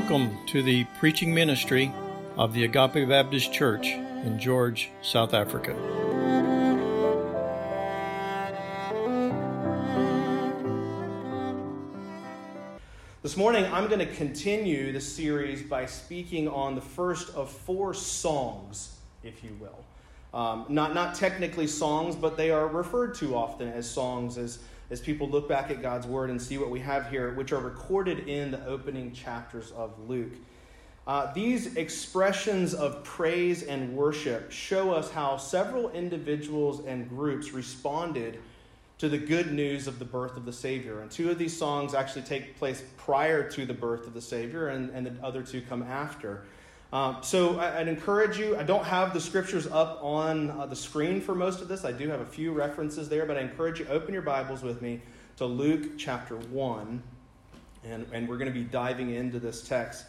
Welcome to the preaching ministry of the Agape Baptist Church in George, South Africa. This morning, I'm going to continue the series by speaking on the first of four songs, if you will. Um, not, not technically songs, but they are referred to often as songs as as people look back at God's Word and see what we have here, which are recorded in the opening chapters of Luke. Uh, these expressions of praise and worship show us how several individuals and groups responded to the good news of the birth of the Savior. And two of these songs actually take place prior to the birth of the Savior, and, and the other two come after. Um, so I, would encourage you. I don't have the scriptures up on uh, the screen for most of this. I do have a few references there, but I encourage you open your Bibles with me to Luke chapter one, and and we're going to be diving into this text.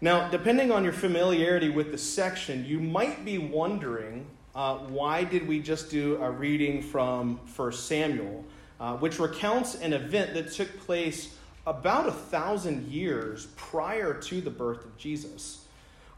Now, depending on your familiarity with the section, you might be wondering uh, why did we just do a reading from 1 Samuel, uh, which recounts an event that took place about a thousand years prior to the birth of Jesus.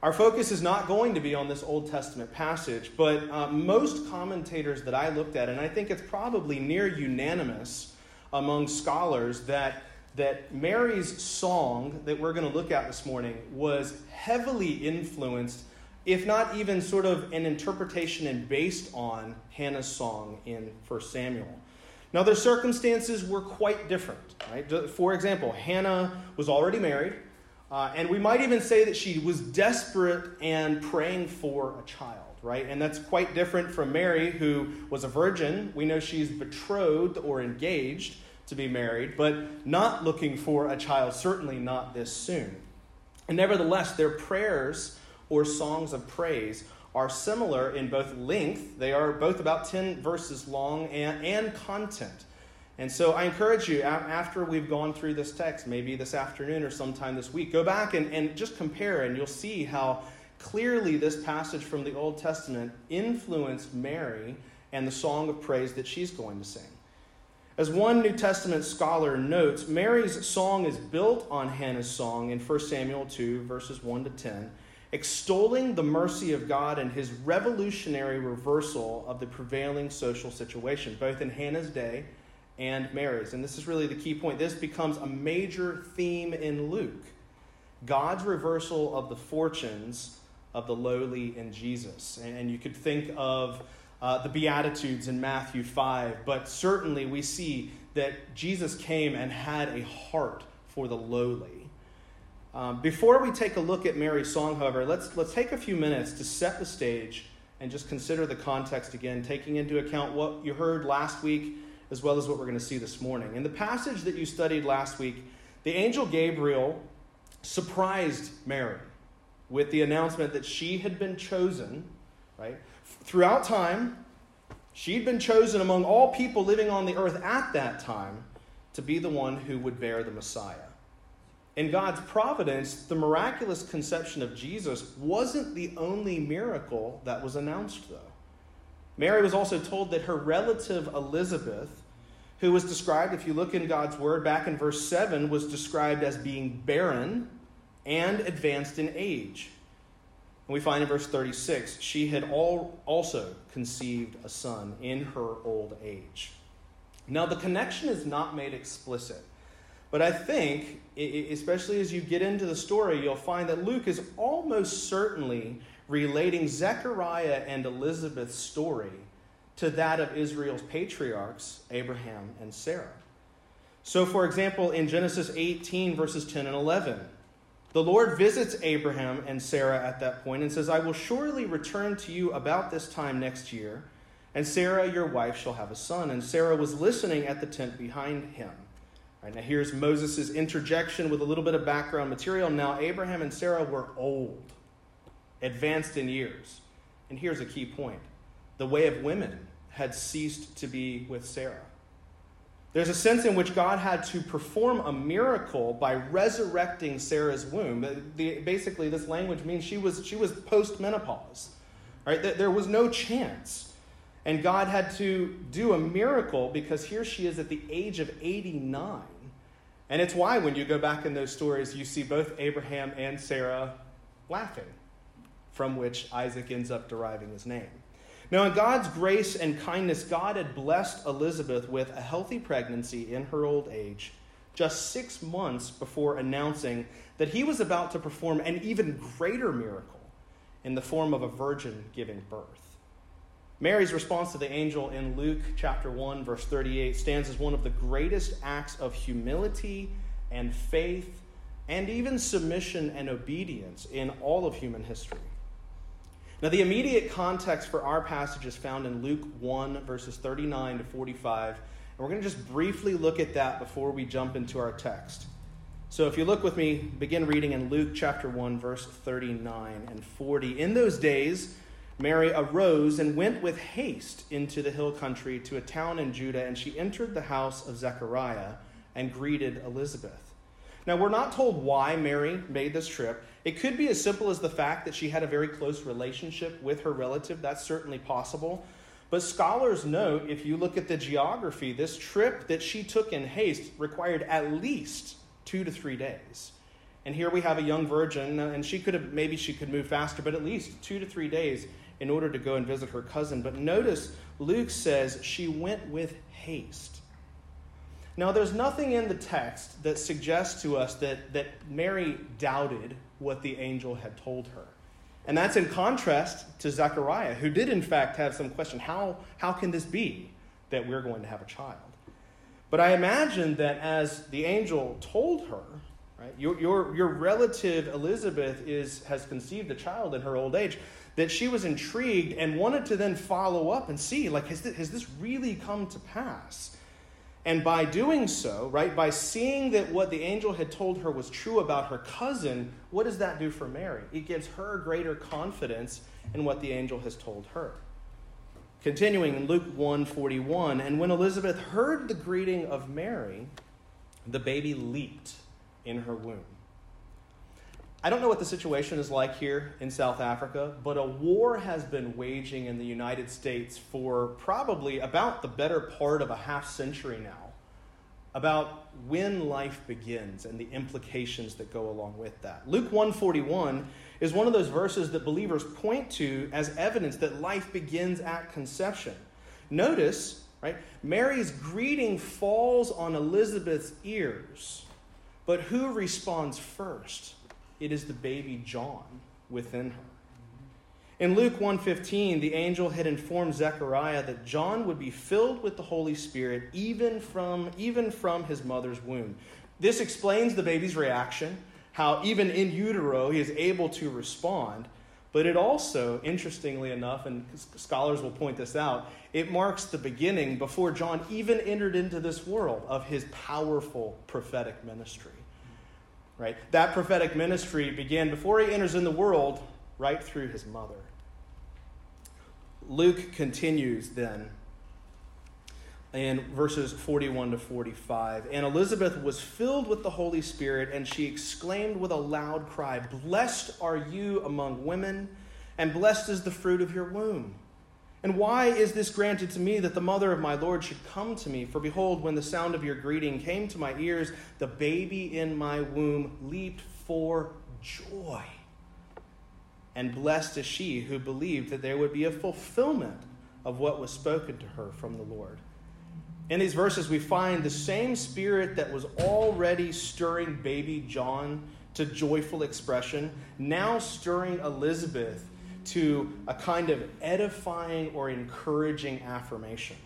Our focus is not going to be on this Old Testament passage, but uh, most commentators that I looked at, and I think it's probably near unanimous among scholars, that, that Mary's song that we're going to look at this morning was heavily influenced, if not even sort of an interpretation and based on Hannah's song in 1 Samuel. Now, their circumstances were quite different. Right? For example, Hannah was already married. Uh, and we might even say that she was desperate and praying for a child, right? And that's quite different from Mary, who was a virgin. We know she's betrothed or engaged to be married, but not looking for a child, certainly not this soon. And nevertheless, their prayers or songs of praise are similar in both length, they are both about 10 verses long, and, and content. And so I encourage you, after we've gone through this text, maybe this afternoon or sometime this week, go back and, and just compare, and you'll see how clearly this passage from the Old Testament influenced Mary and the song of praise that she's going to sing. As one New Testament scholar notes, Mary's song is built on Hannah's song in 1 Samuel 2, verses 1 to 10, extolling the mercy of God and his revolutionary reversal of the prevailing social situation, both in Hannah's day and Mary's. And this is really the key point. This becomes a major theme in Luke God's reversal of the fortunes of the lowly in Jesus. And you could think of uh, the Beatitudes in Matthew 5, but certainly we see that Jesus came and had a heart for the lowly. Um, before we take a look at Mary's song, however, let's, let's take a few minutes to set the stage and just consider the context again, taking into account what you heard last week as well as what we're going to see this morning. In the passage that you studied last week, the angel Gabriel surprised Mary with the announcement that she had been chosen, right? Throughout time, she'd been chosen among all people living on the earth at that time to be the one who would bear the Messiah. In God's providence, the miraculous conception of Jesus wasn't the only miracle that was announced, though. Mary was also told that her relative Elizabeth who was described, if you look in God's word back in verse 7, was described as being barren and advanced in age. And we find in verse 36, she had all also conceived a son in her old age. Now, the connection is not made explicit, but I think, especially as you get into the story, you'll find that Luke is almost certainly relating Zechariah and Elizabeth's story to that of Israel's patriarchs, Abraham and Sarah. So, for example, in Genesis 18, verses 10 and 11, the Lord visits Abraham and Sarah at that point and says, I will surely return to you about this time next year, and Sarah, your wife, shall have a son. And Sarah was listening at the tent behind him. Right, now, here's Moses' interjection with a little bit of background material. Now, Abraham and Sarah were old, advanced in years. And here's a key point the way of women had ceased to be with Sarah. There's a sense in which God had to perform a miracle by resurrecting Sarah's womb. basically, this language means she was, she was post menopause. Right? There was no chance. And God had to do a miracle because here she is at the age of 89. And it's why, when you go back in those stories, you see both Abraham and Sarah laughing, from which Isaac ends up deriving his name. Now, in God's grace and kindness, God had blessed Elizabeth with a healthy pregnancy in her old age, just six months before announcing that he was about to perform an even greater miracle in the form of a virgin giving birth. Mary's response to the angel in Luke chapter 1, verse 38, stands as one of the greatest acts of humility and faith and even submission and obedience in all of human history. Now, the immediate context for our passage is found in Luke 1, verses 39 to 45. And we're going to just briefly look at that before we jump into our text. So, if you look with me, begin reading in Luke chapter 1, verse 39 and 40. In those days, Mary arose and went with haste into the hill country to a town in Judah, and she entered the house of Zechariah and greeted Elizabeth. Now, we're not told why Mary made this trip. It could be as simple as the fact that she had a very close relationship with her relative. That's certainly possible. But scholars note, if you look at the geography, this trip that she took in haste required at least two to three days. And here we have a young virgin, uh, and she could have, maybe she could move faster, but at least two to three days in order to go and visit her cousin. But notice Luke says she went with haste. Now, there's nothing in the text that suggests to us that, that Mary doubted what the angel had told her. And that's in contrast to Zechariah, who did, in fact, have some question how, how can this be that we're going to have a child? But I imagine that as the angel told her, right, your, your, your relative Elizabeth is, has conceived a child in her old age, that she was intrigued and wanted to then follow up and see, like, has this, has this really come to pass? And by doing so, right, by seeing that what the angel had told her was true about her cousin, what does that do for Mary? It gives her greater confidence in what the angel has told her. Continuing in Luke 1:41, and when Elizabeth heard the greeting of Mary, the baby leaped in her womb. I don't know what the situation is like here in South Africa, but a war has been waging in the United States for probably about the better part of a half century now about when life begins and the implications that go along with that. Luke 141 is one of those verses that believers point to as evidence that life begins at conception. Notice, right? Mary's greeting falls on Elizabeth's ears. But who responds first? It is the baby John within her. In Luke 1:15, the angel had informed Zechariah that John would be filled with the Holy Spirit even from even from his mother's womb. This explains the baby's reaction, how even in utero he is able to respond, but it also, interestingly enough, and scholars will point this out, it marks the beginning before John even entered into this world of his powerful prophetic ministry right? That prophetic ministry began before he enters in the world, right through his mother. Luke continues then in verses 41 to 45. And Elizabeth was filled with the Holy Spirit, and she exclaimed with a loud cry, Blessed are you among women, and blessed is the fruit of your womb. And why is this granted to me that the mother of my Lord should come to me? For behold, when the sound of your greeting came to my ears, the baby in my womb leaped for joy. And blessed is she who believed that there would be a fulfillment of what was spoken to her from the Lord. In these verses, we find the same spirit that was already stirring baby John to joyful expression, now stirring Elizabeth to a kind of edifying or encouraging affirmation.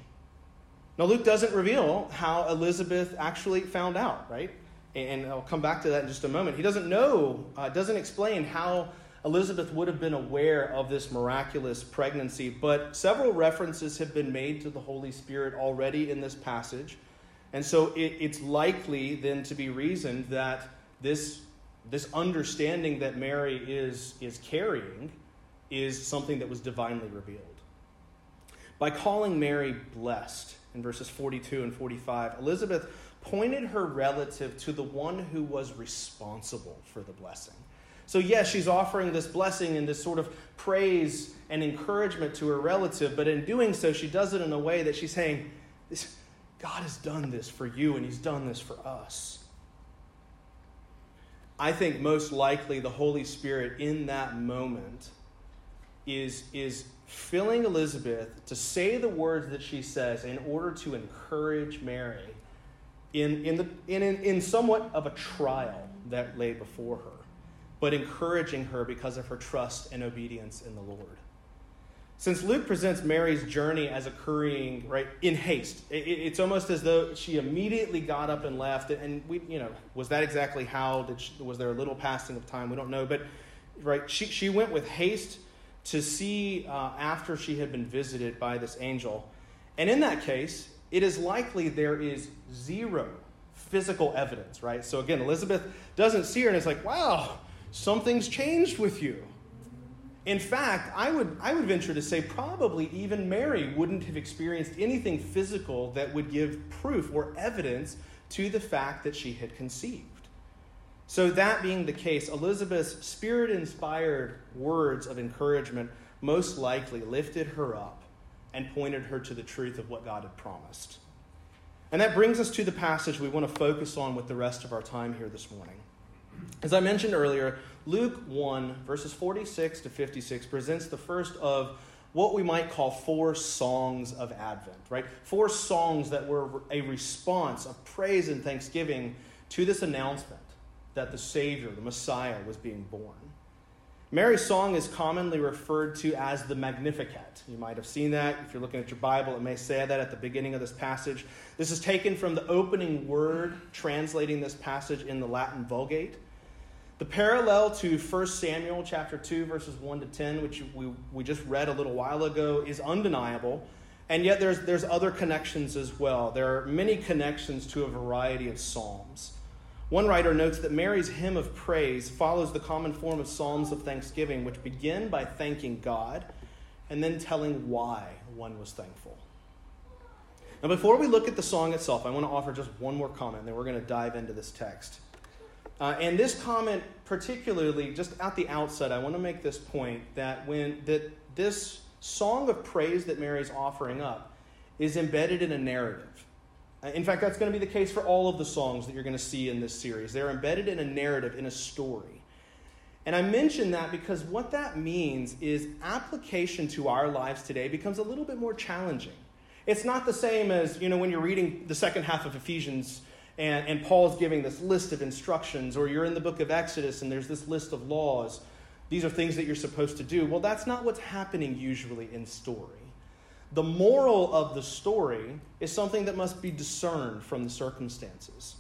Now, Luke doesn't reveal how Elizabeth actually found out, right? And I'll come back to that in just a moment. He doesn't know, uh, doesn't explain how Elizabeth would have been aware of this miraculous pregnancy, but several references have been made to the Holy Spirit already in this passage. And so it, it's likely then to be reasoned that this, this understanding that Mary is, is carrying is something that was divinely revealed. By calling Mary blessed in verses 42 and 45, Elizabeth pointed her relative to the one who was responsible for the blessing. So, yes, she's offering this blessing and this sort of praise and encouragement to her relative, but in doing so, she does it in a way that she's saying, God has done this for you and He's done this for us. I think most likely the Holy Spirit in that moment is, is filling Elizabeth to say the words that she says in order to encourage Mary in, in, the, in, in, in somewhat of a trial that lay before her, but encouraging her because of her trust and obedience in the Lord. Since Luke presents Mary's journey as occurring right in haste, it, it's almost as though she immediately got up and left. And we, you know, was that exactly how? Did she, was there a little passing of time? We don't know. But right, she she went with haste to see uh, after she had been visited by this angel, and in that case, it is likely there is zero physical evidence. Right. So again, Elizabeth doesn't see her, and it's like, wow, something's changed with you. In fact, I would, I would venture to say probably even Mary wouldn't have experienced anything physical that would give proof or evidence to the fact that she had conceived. So, that being the case, Elizabeth's spirit inspired words of encouragement most likely lifted her up and pointed her to the truth of what God had promised. And that brings us to the passage we want to focus on with the rest of our time here this morning. As I mentioned earlier, Luke 1, verses 46 to 56, presents the first of what we might call four songs of Advent, right? Four songs that were a response of praise and thanksgiving to this announcement that the Savior, the Messiah, was being born. Mary's song is commonly referred to as the Magnificat. You might have seen that. If you're looking at your Bible, it may say that at the beginning of this passage. This is taken from the opening word translating this passage in the Latin Vulgate. The parallel to 1 Samuel chapter 2, verses 1 to 10, which we, we just read a little while ago, is undeniable. And yet there's, there's other connections as well. There are many connections to a variety of psalms. One writer notes that Mary's hymn of praise follows the common form of psalms of thanksgiving, which begin by thanking God and then telling why one was thankful. Now, before we look at the song itself, I want to offer just one more comment, and then we're going to dive into this text. Uh, and this comment, particularly, just at the outset, I want to make this point that when that this song of praise that Mary's offering up is embedded in a narrative. Uh, in fact, that's going to be the case for all of the songs that you're going to see in this series. They're embedded in a narrative, in a story. And I mention that because what that means is application to our lives today becomes a little bit more challenging. It's not the same as, you know, when you're reading the second half of Ephesians and, and Paul's giving this list of instructions, or you're in the book of Exodus and there's this list of laws. These are things that you're supposed to do. Well, that's not what's happening usually in story. The moral of the story is something that must be discerned from the circumstances.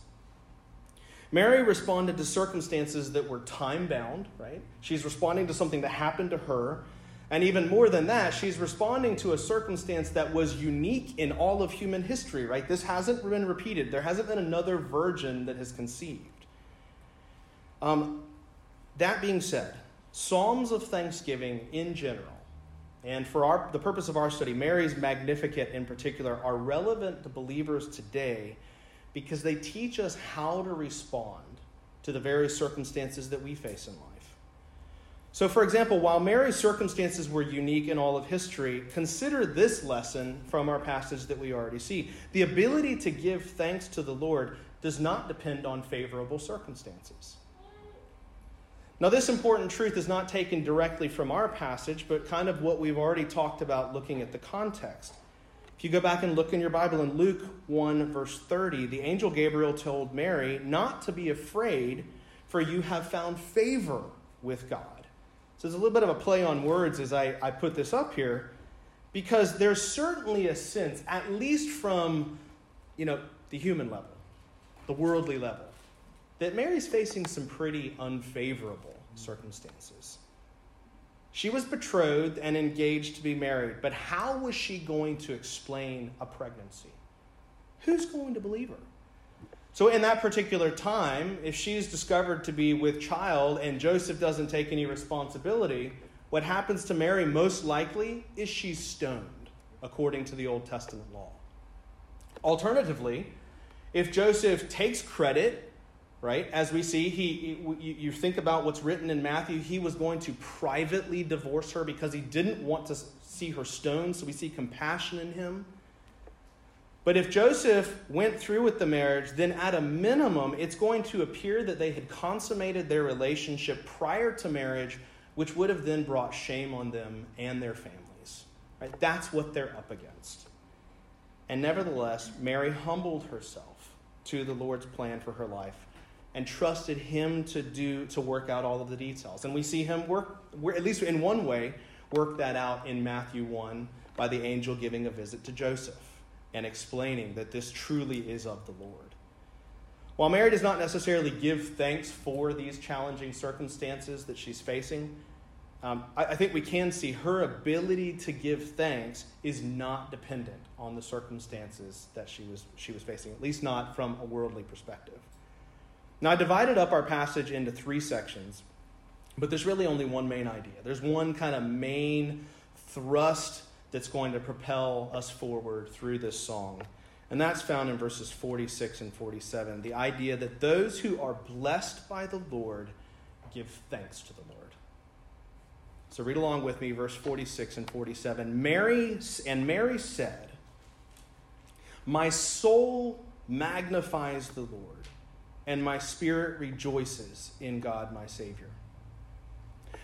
Mary responded to circumstances that were time bound, right? She's responding to something that happened to her and even more than that, she's responding to a circumstance that was unique in all of human history, right? This hasn't been repeated. There hasn't been another virgin that has conceived. Um, that being said, Psalms of Thanksgiving in general, and for our, the purpose of our study, Mary's Magnificat in particular, are relevant to believers today because they teach us how to respond to the various circumstances that we face in life. So, for example, while Mary's circumstances were unique in all of history, consider this lesson from our passage that we already see. The ability to give thanks to the Lord does not depend on favorable circumstances. Now, this important truth is not taken directly from our passage, but kind of what we've already talked about looking at the context. If you go back and look in your Bible in Luke 1, verse 30, the angel Gabriel told Mary not to be afraid, for you have found favor with God. So there's a little bit of a play on words as I, I put this up here, because there's certainly a sense, at least from you know, the human level, the worldly level, that Mary's facing some pretty unfavorable circumstances. She was betrothed and engaged to be married, but how was she going to explain a pregnancy? Who's going to believe her? So, in that particular time, if she's discovered to be with child and Joseph doesn't take any responsibility, what happens to Mary most likely is she's stoned, according to the Old Testament law. Alternatively, if Joseph takes credit, right, as we see, he, you think about what's written in Matthew, he was going to privately divorce her because he didn't want to see her stoned, so we see compassion in him. But if Joseph went through with the marriage, then at a minimum, it's going to appear that they had consummated their relationship prior to marriage, which would have then brought shame on them and their families. Right? That's what they're up against. And nevertheless, Mary humbled herself to the Lord's plan for her life and trusted him to do to work out all of the details. And we see him work at least in one way work that out in Matthew 1 by the angel giving a visit to Joseph and explaining that this truly is of the Lord. While Mary does not necessarily give thanks for these challenging circumstances that she's facing, um, I, I think we can see her ability to give thanks is not dependent on the circumstances that she was, she was facing, at least not from a worldly perspective. Now, I divided up our passage into three sections, but there's really only one main idea. There's one kind of main thrust that's going to propel us forward through this song. And that's found in verses 46 and 47. The idea that those who are blessed by the Lord give thanks to the Lord. So read along with me, verse 46 and 47. Mary and Mary said, My soul magnifies the Lord and my spirit rejoices in God my Savior.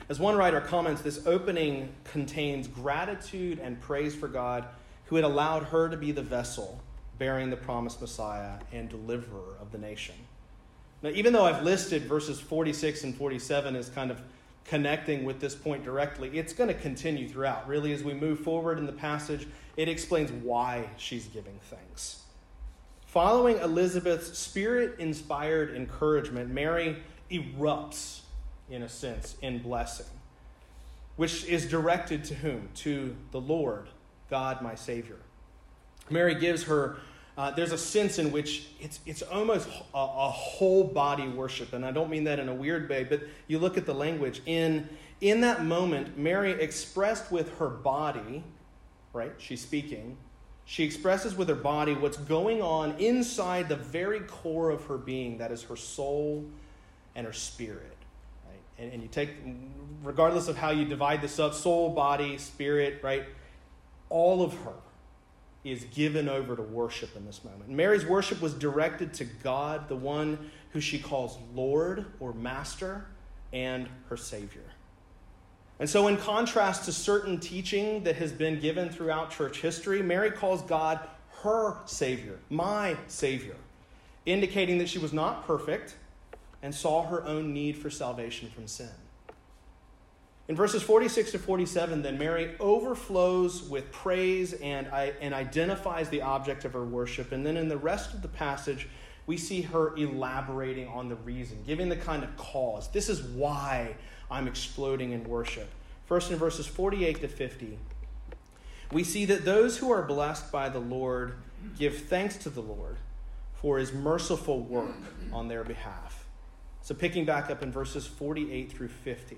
As one writer comments, this opening contains gratitude and praise for God who had allowed her to be the vessel bearing the promised Messiah and deliverer of the nation. Now, even though I've listed verses 46 and 47 as kind of connecting with this point directly, it's going to continue throughout. Really, as we move forward in the passage, it explains why she's giving thanks. Following Elizabeth's spirit inspired encouragement, Mary erupts, in a sense, in blessing, which is directed to whom? To the Lord, God, my Savior. Mary gives her, uh, there's a sense in which it's, it's almost a, a whole body worship. And I don't mean that in a weird way, but you look at the language. In, in that moment, Mary expressed with her body, right? She's speaking she expresses with her body what's going on inside the very core of her being that is her soul and her spirit. Right? And, and you take, regardless of how you divide this up soul, body, spirit, right? All of her is given over to worship in this moment. Mary's worship was directed to God, the one who she calls Lord or Master, and her Savior. And so, in contrast to certain teaching that has been given throughout church history, Mary calls God her Savior, my Savior, indicating that she was not perfect and saw her own need for salvation from sin. In verses 46 to 47, then Mary overflows with praise and, and identifies the object of her worship. And then in the rest of the passage, we see her elaborating on the reason, giving the kind of cause. This is why I'm exploding in worship. First, in verses 48 to 50, we see that those who are blessed by the Lord give thanks to the Lord for his merciful work on their behalf. So, picking back up in verses 48 through 50,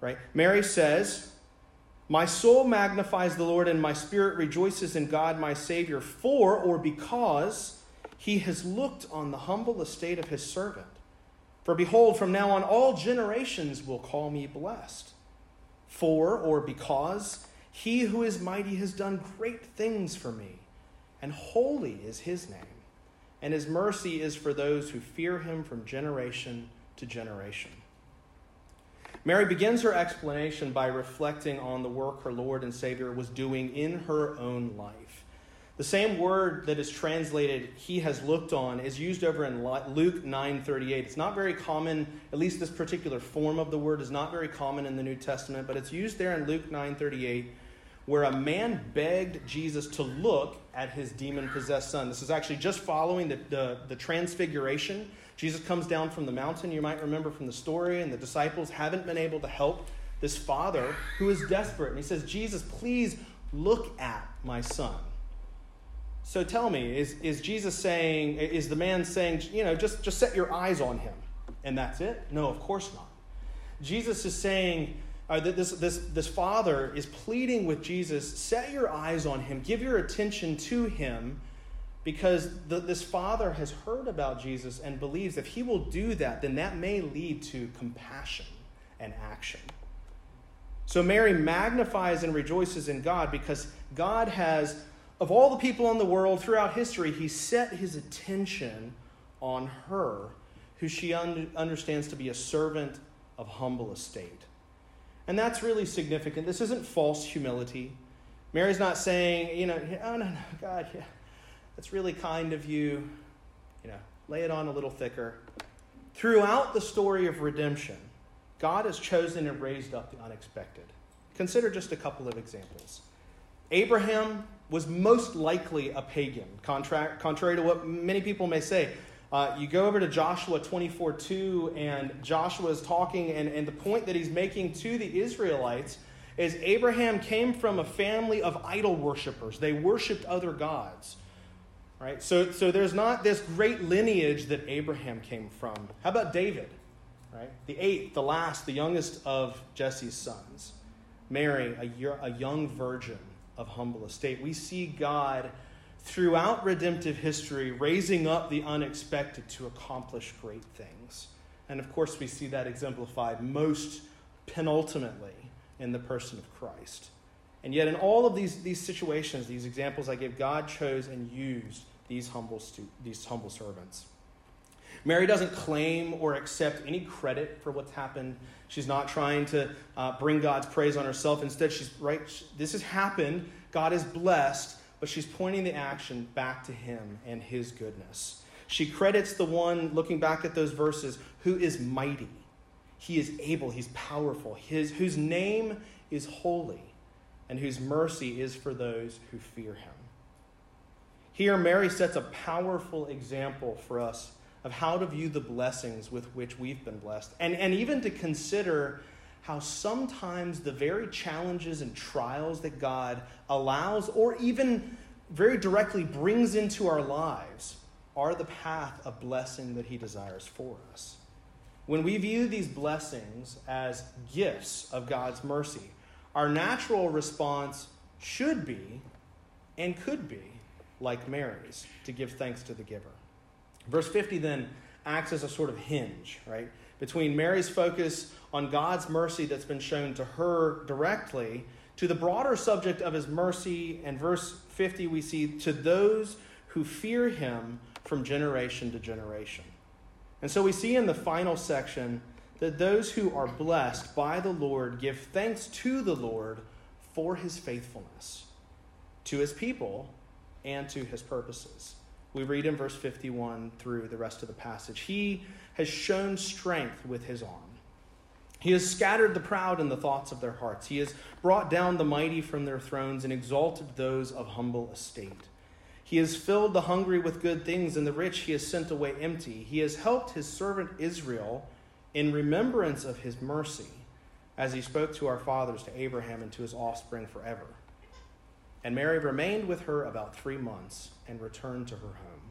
right? Mary says, My soul magnifies the Lord, and my spirit rejoices in God my Savior, for or because he has looked on the humble estate of his servant. For behold, from now on all generations will call me blessed. For or because he who is mighty has done great things for me, and holy is his name, and his mercy is for those who fear him from generation to generation. Mary begins her explanation by reflecting on the work her Lord and Savior was doing in her own life. The same word that is translated he has looked on is used over in Luke 9:38. It's not very common, at least this particular form of the word is not very common in the New Testament, but it's used there in Luke 9:38 where a man begged Jesus to look at his demon possessed son. This is actually just following the, the, the, transfiguration. Jesus comes down from the mountain, you might remember from the story, and the disciples haven't been able to help this father who is desperate. And he says, Jesus, please look at my son. So tell me, is, is Jesus saying, is the man saying, you know, just, just set your eyes on him and that's it? No, of course not. Jesus is saying, uh, this, this, this father is pleading with Jesus, set your eyes on him, give your attention to him, because the, this father has heard about Jesus and believes if he will do that, then that may lead to compassion and action. So Mary magnifies and rejoices in God because God has of all the people in the world throughout history, he set his attention on her, who she un- understands to be a servant of humble estate. And that's really significant. This isn't false humility. Mary's not saying, you know, oh, no, no, God, yeah, that's really kind of you. You know, lay it on a little thicker. Throughout the story of redemption, God has chosen and raised up the unexpected. Consider just a couple of examples. Abraham was most likely a pagan, contrary to what many people may say. Uh, you go over to Joshua 24 2, and Joshua is talking, and, and the point that he's making to the Israelites is Abraham came from a family of idol worshippers. They worshiped other gods. Right? So, so there's not this great lineage that Abraham came from. How about David? Right? The eighth, the last, the youngest of Jesse's sons. Mary, a, year, a young virgin of humble estate. We see God throughout redemptive history raising up the unexpected to accomplish great things. And of course, we see that exemplified most penultimately in the person of Christ. And yet, in all of these, these situations, these examples I gave, God chose and used these humble, stu- these humble servants. Mary doesn't claim or accept any credit for what's happened. She's not trying to uh, bring God's praise on herself. Instead, she's right. This has happened. God is blessed, but she's pointing the action back to Him and His goodness. She credits the one, looking back at those verses, who is mighty. He is able, He's powerful, his, whose name is holy, and whose mercy is for those who fear Him. Here, Mary sets a powerful example for us of how to view the blessings with which we've been blessed, and, and even to consider how sometimes the very challenges and trials that God allows, or even very directly brings into our lives, are the path of blessing that He desires for us. When we view these blessings as gifts of God's mercy, our natural response should be and could be like Mary's to give thanks to the giver. Verse 50 then acts as a sort of hinge, right? Between Mary's focus on God's mercy that's been shown to her directly to the broader subject of his mercy. And verse 50, we see to those who fear him from generation to generation. And so we see in the final section that those who are blessed by the Lord give thanks to the Lord for his faithfulness to his people and to his purposes. We read in verse 51 through the rest of the passage. He has shown strength with his arm. He has scattered the proud in the thoughts of their hearts. He has brought down the mighty from their thrones and exalted those of humble estate. He has filled the hungry with good things, and the rich he has sent away empty. He has helped his servant Israel in remembrance of his mercy, as he spoke to our fathers, to Abraham, and to his offspring forever. And Mary remained with her about three months and returned to her home.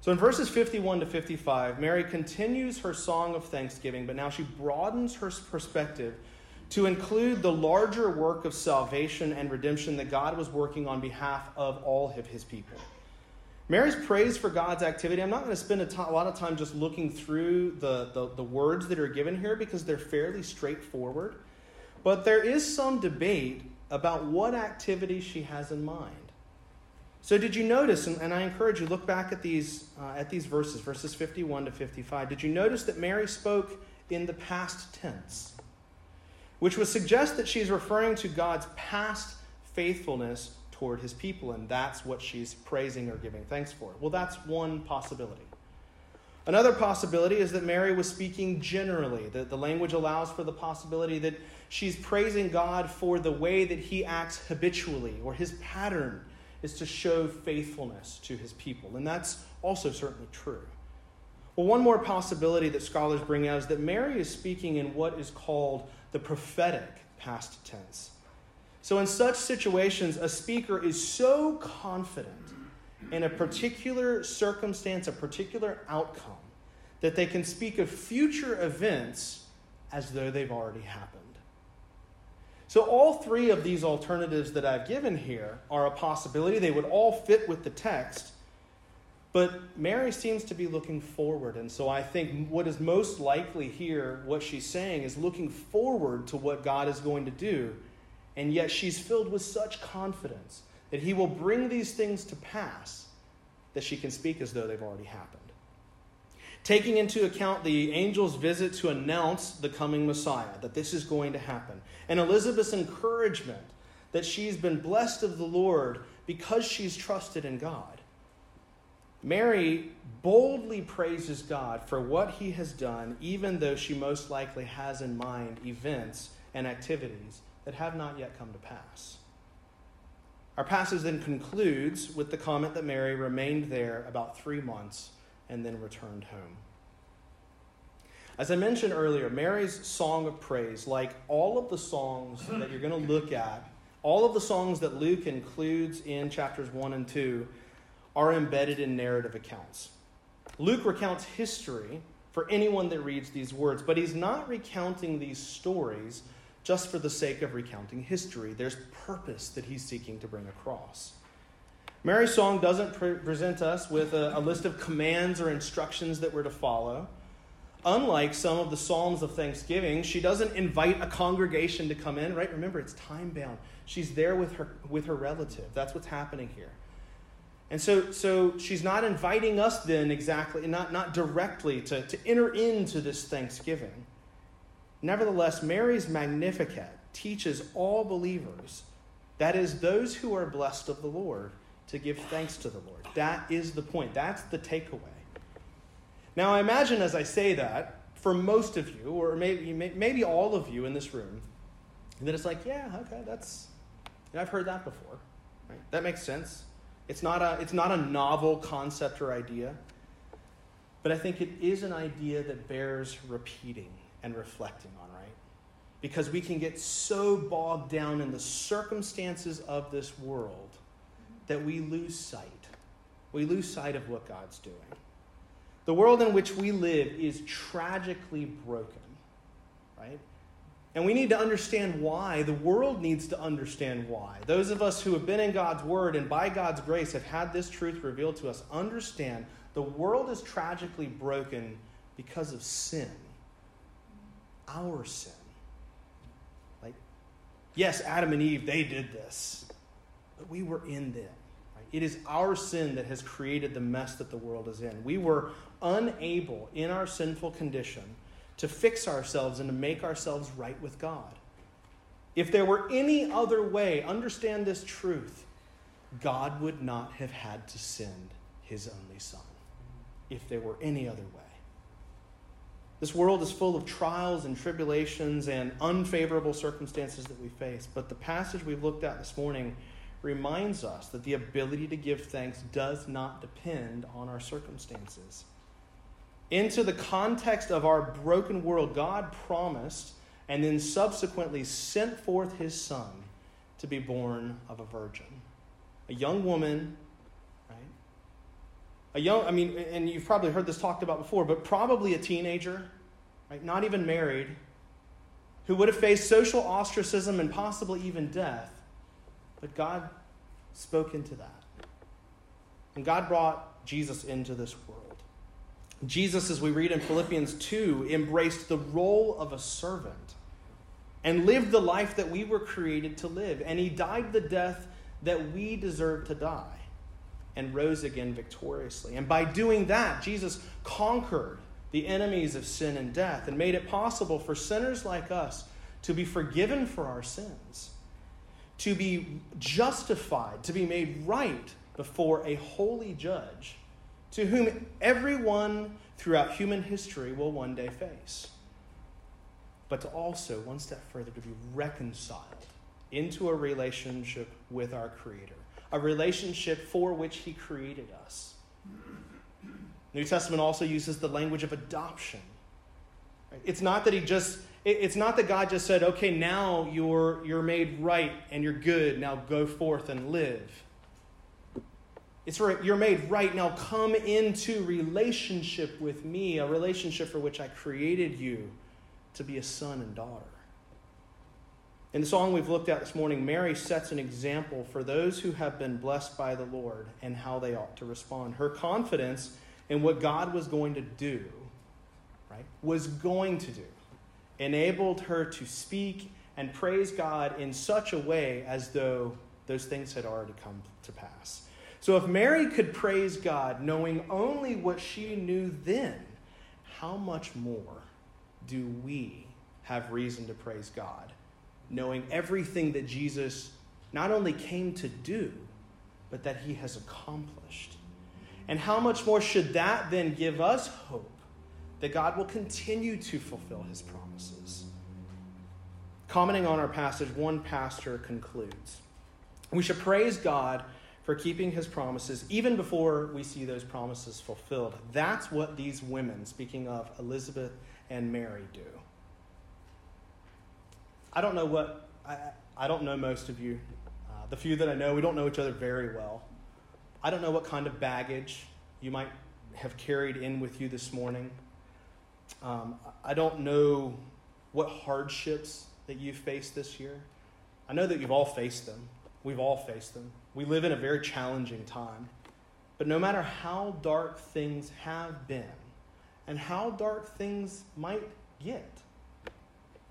So in verses 51 to 55, Mary continues her song of thanksgiving, but now she broadens her perspective to include the larger work of salvation and redemption that God was working on behalf of all of his people. Mary's praise for God's activity, I'm not going to spend a, lot of time just looking through the, the, the words that are given here because they're fairly straightforward. But there is some debate about what activity she has in mind. So, did you notice, and, and I encourage you, look back at these, uh, at these verses, verses 51 to 55. Did you notice that Mary spoke in the past tense? Which would suggest that she's referring to God's past faithfulness toward his people, and that's what she's praising or giving thanks for. Well, that's one possibility. Another possibility is that Mary was speaking generally. The, the language allows for the possibility that she's praising God for the way that he acts habitually, or his pattern is to show faithfulness to his people. And that's also certainly true. Well, one more possibility that scholars bring out is that Mary is speaking in what is called the prophetic past tense. So, in such situations, a speaker is so confident in a particular circumstance, a particular outcome, that they can speak of future events as though they've already happened. So, all three of these alternatives that I've given here are a possibility. They would all fit with the text. But Mary seems to be looking forward. And so I think what is most likely here, what she's saying, is looking forward to what God is going to do. And yet she's filled with such confidence that he will bring these things to pass, that she can speak as though they've already happened. Taking into account the angel's visit to announce the coming Messiah, that this is going to happen, and Elizabeth's encouragement that she's been blessed of the Lord because she's trusted in God. Mary boldly praises God for what he has done, even though she most likely has in mind events and activities that have not yet come to pass. Our passage then concludes with the comment that Mary remained there about three months and then returned home. As I mentioned earlier, Mary's song of praise, like all of the songs that you're going to look at, all of the songs that Luke includes in chapters 1 and 2, are embedded in narrative accounts. Luke recounts history for anyone that reads these words, but he's not recounting these stories just for the sake of recounting history. There's purpose that he's seeking to bring across. Mary's song doesn't pre- present us with a, a list of commands or instructions that we're to follow. Unlike some of the Psalms of Thanksgiving, she doesn't invite a congregation to come in, right? Remember, it's time bound. She's there with her, with her relative. That's what's happening here. And so, so she's not inviting us then exactly, not, not directly to, to enter into this Thanksgiving. Nevertheless, Mary's Magnificat teaches all believers, that is, those who are blessed of the Lord, to give thanks to the Lord. That is the point. That's the takeaway. Now, I imagine as I say that, for most of you, or maybe, maybe all of you in this room, that it's like, yeah, okay, that's, I've heard that before. Right? That makes sense. It's not, a, it's not a novel concept or idea, but I think it is an idea that bears repeating and reflecting on, right? Because we can get so bogged down in the circumstances of this world that we lose sight. We lose sight of what God's doing. The world in which we live is tragically broken, right? And we need to understand why. The world needs to understand why. Those of us who have been in God's Word and by God's grace have had this truth revealed to us understand the world is tragically broken because of sin our sin. Like, yes, Adam and Eve, they did this, but we were in them. It is our sin that has created the mess that the world is in. We were unable, in our sinful condition, to fix ourselves and to make ourselves right with God. If there were any other way, understand this truth God would not have had to send his only Son. If there were any other way. This world is full of trials and tribulations and unfavorable circumstances that we face. But the passage we've looked at this morning reminds us that the ability to give thanks does not depend on our circumstances. Into the context of our broken world, God promised and then subsequently sent forth his son to be born of a virgin. A young woman, right? A young, I mean, and you've probably heard this talked about before, but probably a teenager, right? Not even married, who would have faced social ostracism and possibly even death. But God spoke into that. And God brought Jesus into this world. Jesus, as we read in Philippians 2, embraced the role of a servant and lived the life that we were created to live. And he died the death that we deserve to die and rose again victoriously. And by doing that, Jesus conquered the enemies of sin and death and made it possible for sinners like us to be forgiven for our sins, to be justified, to be made right before a holy judge to whom everyone throughout human history will one day face. But to also, one step further, to be reconciled into a relationship with our Creator, a relationship for which He created us. New Testament also uses the language of adoption. It's not that He just it's not that God just said, okay, now you're, you're made right and you're good, now go forth and live. It's where you're made right. Now come into relationship with me, a relationship for which I created you to be a son and daughter. In the song we've looked at this morning, Mary sets an example for those who have been blessed by the Lord and how they ought to respond. Her confidence in what God was going to do, right, was going to do, enabled her to speak and praise God in such a way as though Those things had already come to pass. So if Mary could praise God knowing only what she knew then, how much more do we have reason to praise God, knowing everything that Jesus not only came to do, but that he has accomplished? And how much more should that then give us hope that God will continue to fulfill his promises? Commenting on our passage, one pastor concludes We should praise God for keeping his promises even before we see those promises fulfilled. That's what these women, speaking of Elizabeth and Mary, do. I don't know what, I, I don't know most of you. Uh, the few that I know, we don't know each other very well. I don't know what kind of baggage you might have carried in with you this morning. Um, I don't know what hardships that you've faced this year. I know that you've all faced them. We've all faced them. We live in a very challenging time. But no matter how dark things have been and how dark things might get,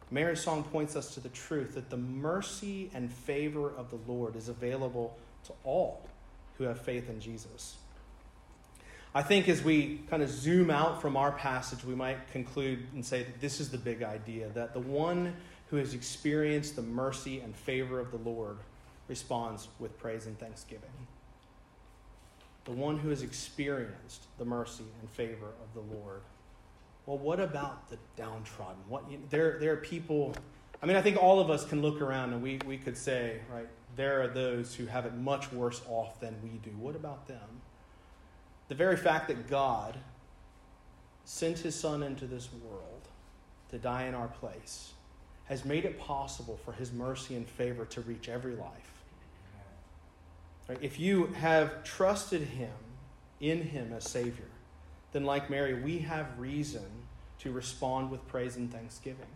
Mary's song points us to the truth that the mercy and favor of the Lord is available to all who have faith in Jesus. I think as we kind of zoom out from our passage, we might conclude and say that this is the big idea that the one who has experienced the mercy and favor of the Lord responds with praise and thanksgiving. The one who has experienced the mercy and favor of the Lord. Well, what about the downtrodden? What you, there, there are people. I mean, I think all of us can look around and we, we could say, right, there are those who have it much worse off than we do. What about them? The very fact that God sent his son into this world to die in our place has made it possible for his mercy and favor to reach every life. Right? If you have trusted him in him as Savior, then like Mary, we have reason to respond with praise and thanksgiving.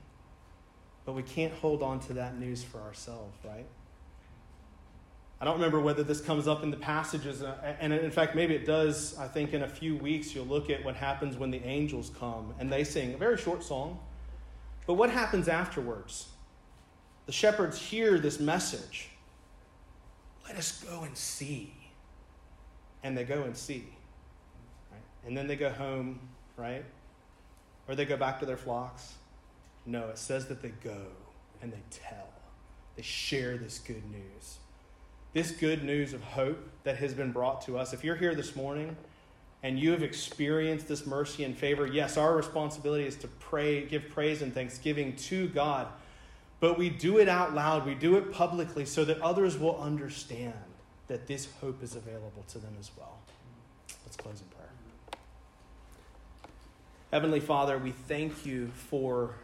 But we can't hold on to that news for ourselves, right? I don't remember whether this comes up in the passages, uh, and in fact, maybe it does. I think in a few weeks you'll look at what happens when the angels come and they sing a very short song. But what happens afterwards? The shepherds hear this message let us go and see. And they go and see. Right? And then they go home, right? Or they go back to their flocks. No, it says that they go and they tell. They share this good news. This good news of hope that has been brought to us. If you're here this morning and you have experienced this mercy and favor, yes, our responsibility is to pray, give praise and thanksgiving to God but we do it out loud, we do it publicly so that others will understand that this hope is available to them as well. Let's close in prayer. Heavenly Father, we thank you for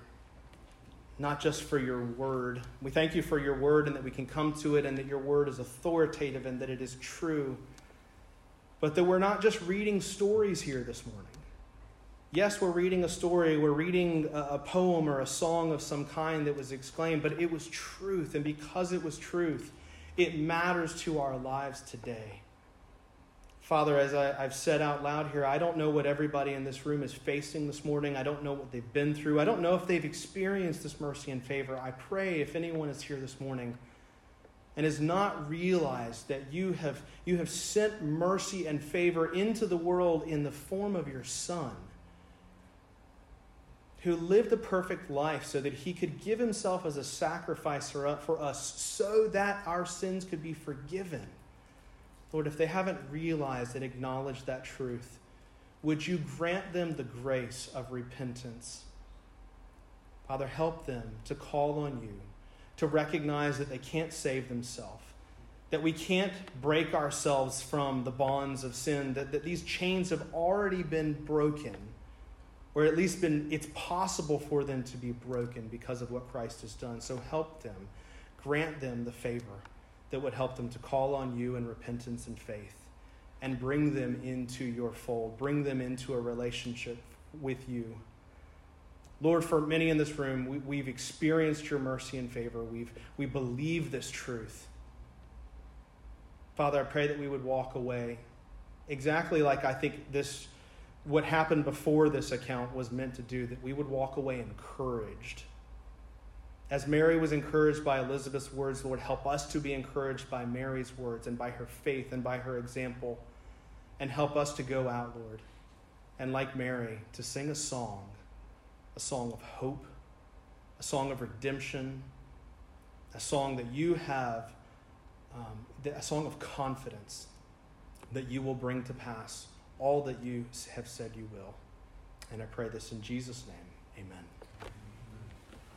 not just for your word. We thank you for your word and that we can come to it and that your word is authoritative and that it is true. But that we're not just reading stories here this morning. Yes, we're reading a story, we're reading a, poem or a song of some kind that was exclaimed, but it was truth. And because it was truth, it matters to our lives today. Father, as I, have said out loud here, I don't know what everybody in this room is facing this morning. I don't know what they've been through. I don't know if they've experienced this mercy and favor. I pray if anyone is here this morning and has not realized that you have, you have sent mercy and favor into the world in the form of your Son who lived a perfect life so that he could give himself as a sacrifice for us so that our sins could be forgiven. Lord, if they haven't realized and acknowledged that truth, would you grant them the grace of repentance? Father, help them to call on you, to recognize that they can't save themselves, that we can't break ourselves from the bonds of sin, that, that these chains have already been broken or at least been it's possible for them to be broken because of what Christ has done. So help them, grant them the favor that would help them to call on you in repentance and faith and bring them into your fold, bring them into a relationship with you. Lord, for many in this room, we, have experienced your mercy and favor. We've, we believe this truth. Father, I pray that we would walk away exactly like I think this what happened before this account was meant to do, that we would walk away encouraged. As Mary was encouraged by Elizabeth's words, Lord, help us to be encouraged by Mary's words and by her faith and by her example. And help us to go out, Lord, and like Mary, to sing a song, a song of hope, a song of redemption, a song that you have, um, a song of confidence that you will bring to pass all that you have said you will. And I pray this in Jesus' name. Amen.